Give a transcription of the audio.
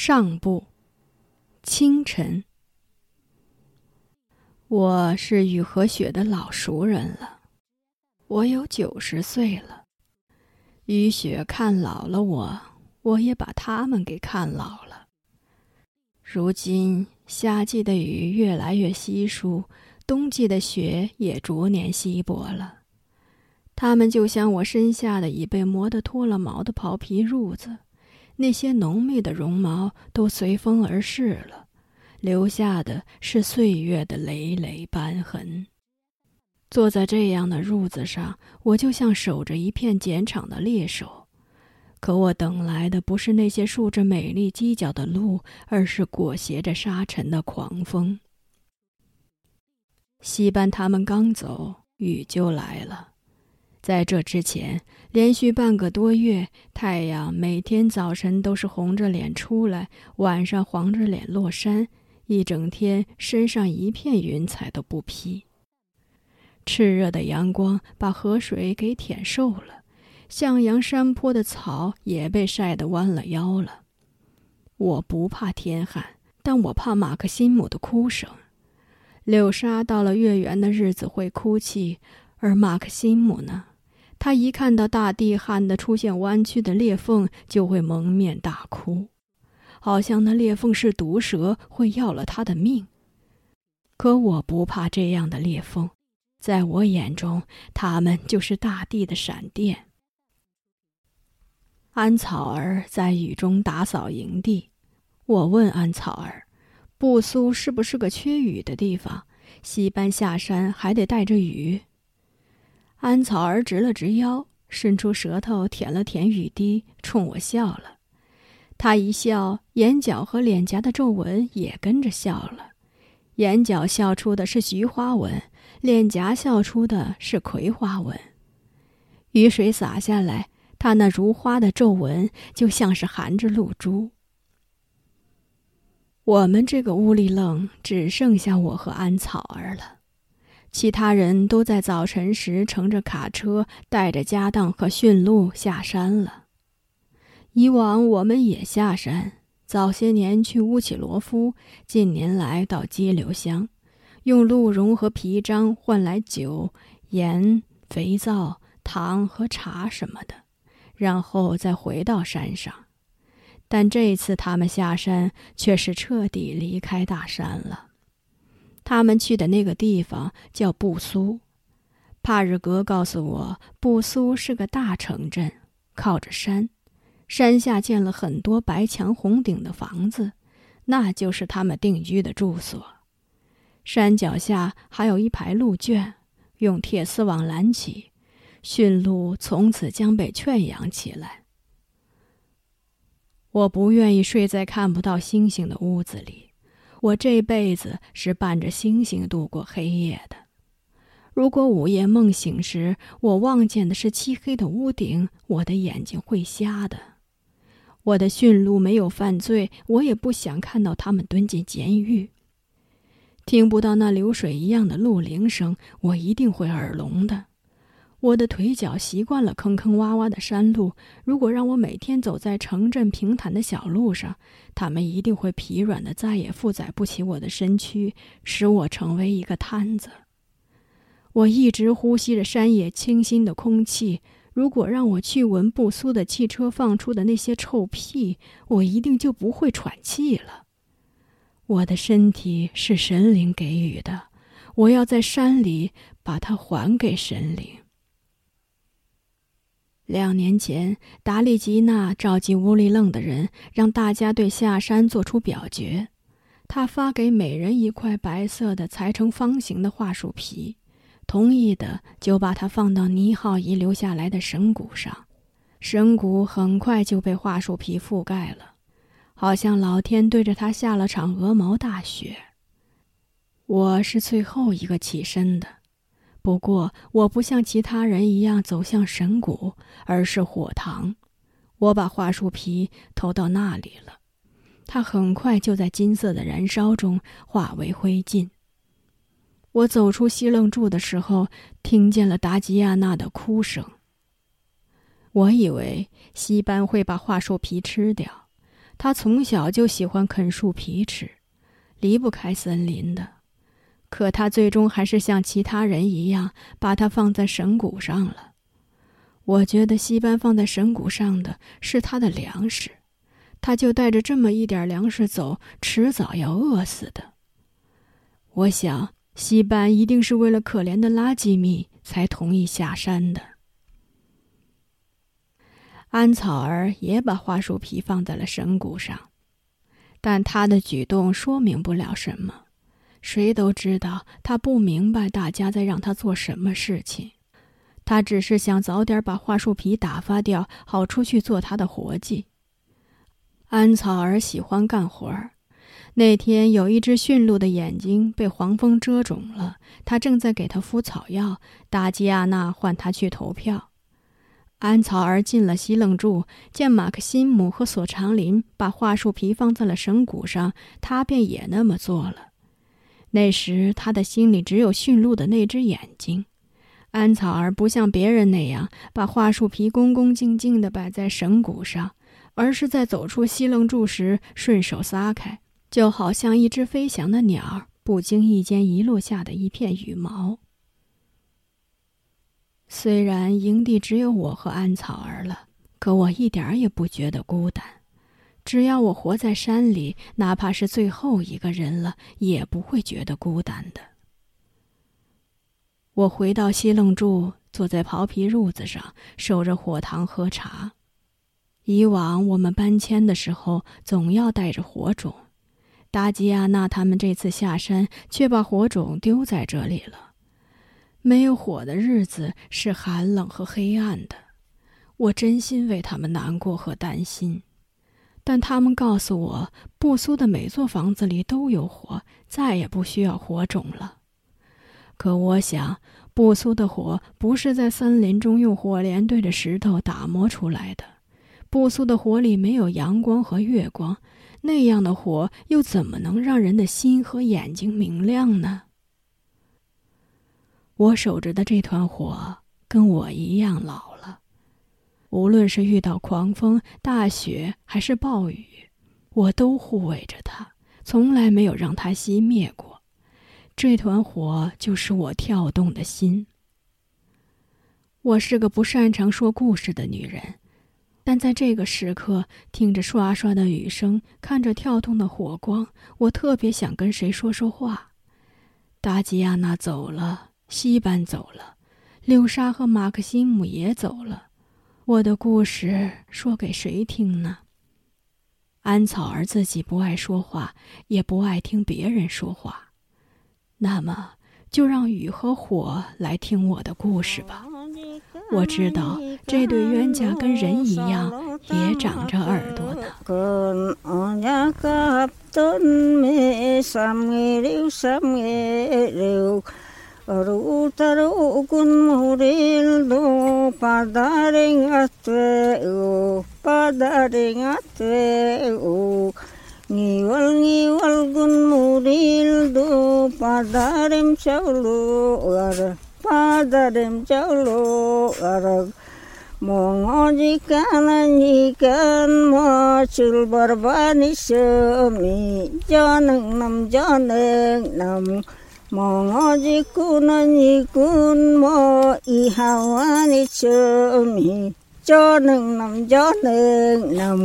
上部，清晨。我是雨和雪的老熟人了，我有九十岁了。雨雪看老了我，我也把他们给看老了。如今夏季的雨越来越稀疏，冬季的雪也逐年稀薄了。他们就像我身下的已被磨得脱了毛的袍皮褥子。那些浓密的绒毛都随风而逝了，留下的是岁月的累累斑痕。坐在这样的褥子上，我就像守着一片碱场的猎手，可我等来的不是那些竖着美丽犄角的鹿，而是裹挟着沙尘的狂风。戏班他们刚走，雨就来了。在这之前，连续半个多月，太阳每天早晨都是红着脸出来，晚上黄着脸落山，一整天身上一片云彩都不披。炽热的阳光把河水给舔瘦了，向阳山坡的草也被晒得弯了腰了。我不怕天旱，但我怕马克辛姆的哭声。柳沙到了月圆的日子会哭泣。而马克西姆呢？他一看到大地旱得出现弯曲的裂缝，就会蒙面大哭，好像那裂缝是毒蛇，会要了他的命。可我不怕这样的裂缝，在我眼中，他们就是大地的闪电。安草儿在雨中打扫营地，我问安草儿：“布苏是不是个缺雨的地方？戏班下山还得带着雨？”安草儿直了直腰，伸出舌头舔了舔雨滴，冲我笑了。他一笑，眼角和脸颊的皱纹也跟着笑了。眼角笑出的是菊花纹，脸颊笑出的是葵花纹。雨水洒下来，他那如花的皱纹就像是含着露珠。我们这个屋里冷，只剩下我和安草儿了。其他人都在早晨时乘着卡车，带着家当和驯鹿下山了。以往我们也下山，早些年去乌起罗夫，近年来到激流乡，用鹿茸和皮张换来酒、盐、肥皂、糖和茶什么的，然后再回到山上。但这次他们下山却是彻底离开大山了。他们去的那个地方叫布苏，帕日格告诉我，布苏是个大城镇，靠着山，山下建了很多白墙红顶的房子，那就是他们定居的住所。山脚下还有一排鹿圈，用铁丝网拦起，驯鹿从此将被圈养起来。我不愿意睡在看不到星星的屋子里。我这辈子是伴着星星度过黑夜的。如果午夜梦醒时，我望见的是漆黑的屋顶，我的眼睛会瞎的。我的驯鹿没有犯罪，我也不想看到他们蹲进监狱。听不到那流水一样的鹿铃声，我一定会耳聋的。我的腿脚习惯了坑坑洼洼的山路，如果让我每天走在城镇平坦的小路上，它们一定会疲软的，再也负载不起我的身躯，使我成为一个瘫子。我一直呼吸着山野清新的空气，如果让我去闻布苏的汽车放出的那些臭屁，我一定就不会喘气了。我的身体是神灵给予的，我要在山里把它还给神灵。两年前，达利吉娜召集乌里楞的人，让大家对下山做出表决。他发给每人一块白色的裁成方形的桦树皮，同意的就把它放到尼浩遗留下来的神谷上。神谷很快就被桦树皮覆盖了，好像老天对着他下了场鹅毛大雪。我是最后一个起身的。不过，我不像其他人一样走向神谷，而是火塘。我把桦树皮投到那里了，它很快就在金色的燃烧中化为灰烬。我走出西楞柱的时候，听见了达吉亚娜的哭声。我以为西班会把桦树皮吃掉，他从小就喜欢啃树皮吃，离不开森林的。可他最终还是像其他人一样，把它放在神谷上了。我觉得西班放在神谷上的是他的粮食，他就带着这么一点粮食走，迟早要饿死的。我想，西班一定是为了可怜的拉基米才同意下山的。安草儿也把桦树皮放在了神谷上，但他的举动说明不了什么。谁都知道他不明白大家在让他做什么事情，他只是想早点把桦树皮打发掉，好出去做他的活计。安草儿喜欢干活儿。那天有一只驯鹿的眼睛被黄蜂蛰肿了，他正在给它敷草药。达吉亚娜唤他去投票。安草儿进了西楞柱，见马克西姆和索长林把桦树皮放在了绳骨上，他便也那么做了。那时他的心里只有驯鹿的那只眼睛。安草儿不像别人那样把桦树皮恭恭敬敬地摆在绳骨上，而是在走出西楞柱时顺手撒开，就好像一只飞翔的鸟儿不经意间遗落下的一片羽毛。虽然营地只有我和安草儿了，可我一点也不觉得孤单。只要我活在山里，哪怕是最后一个人了，也不会觉得孤单的。我回到西楞柱，坐在刨皮褥子上，守着火塘喝茶。以往我们搬迁的时候，总要带着火种。达吉亚娜他们这次下山，却把火种丢在这里了。没有火的日子是寒冷和黑暗的，我真心为他们难过和担心。但他们告诉我，布苏的每座房子里都有火，再也不需要火种了。可我想，布苏的火不是在森林中用火镰对着石头打磨出来的。布苏的火里没有阳光和月光，那样的火又怎么能让人的心和眼睛明亮呢？我守着的这团火跟我一样老，无论是遇到狂风、大雪还是暴雨，我都护卫着它，从来没有让它熄灭过。这团火就是我跳动的心。我是个不擅长说故事的女人，但在这个时刻，听着刷刷的雨声，看着跳动的火光，我特别想跟谁说说话。达吉亚娜走了。西班走了，柳莎和马克西姆也走了，我的故事说给谁听呢？安草儿自己不爱说话，也不爱听别人说话，那么就让雨和火来听我的故事吧。我知道这对冤家跟人一样，也长着耳朵呢。Rutar ukun huril do padaring atwe u, padaring atwe u. Ngiwal ngiwal gun muril do padarim chaulo ar, padarim chaulo arag Mongojikan nyikan, mo silbar bani semi janeng nam janeng nam mongojikuna nikun mo ihawani chumi cho nung nam cho nung nam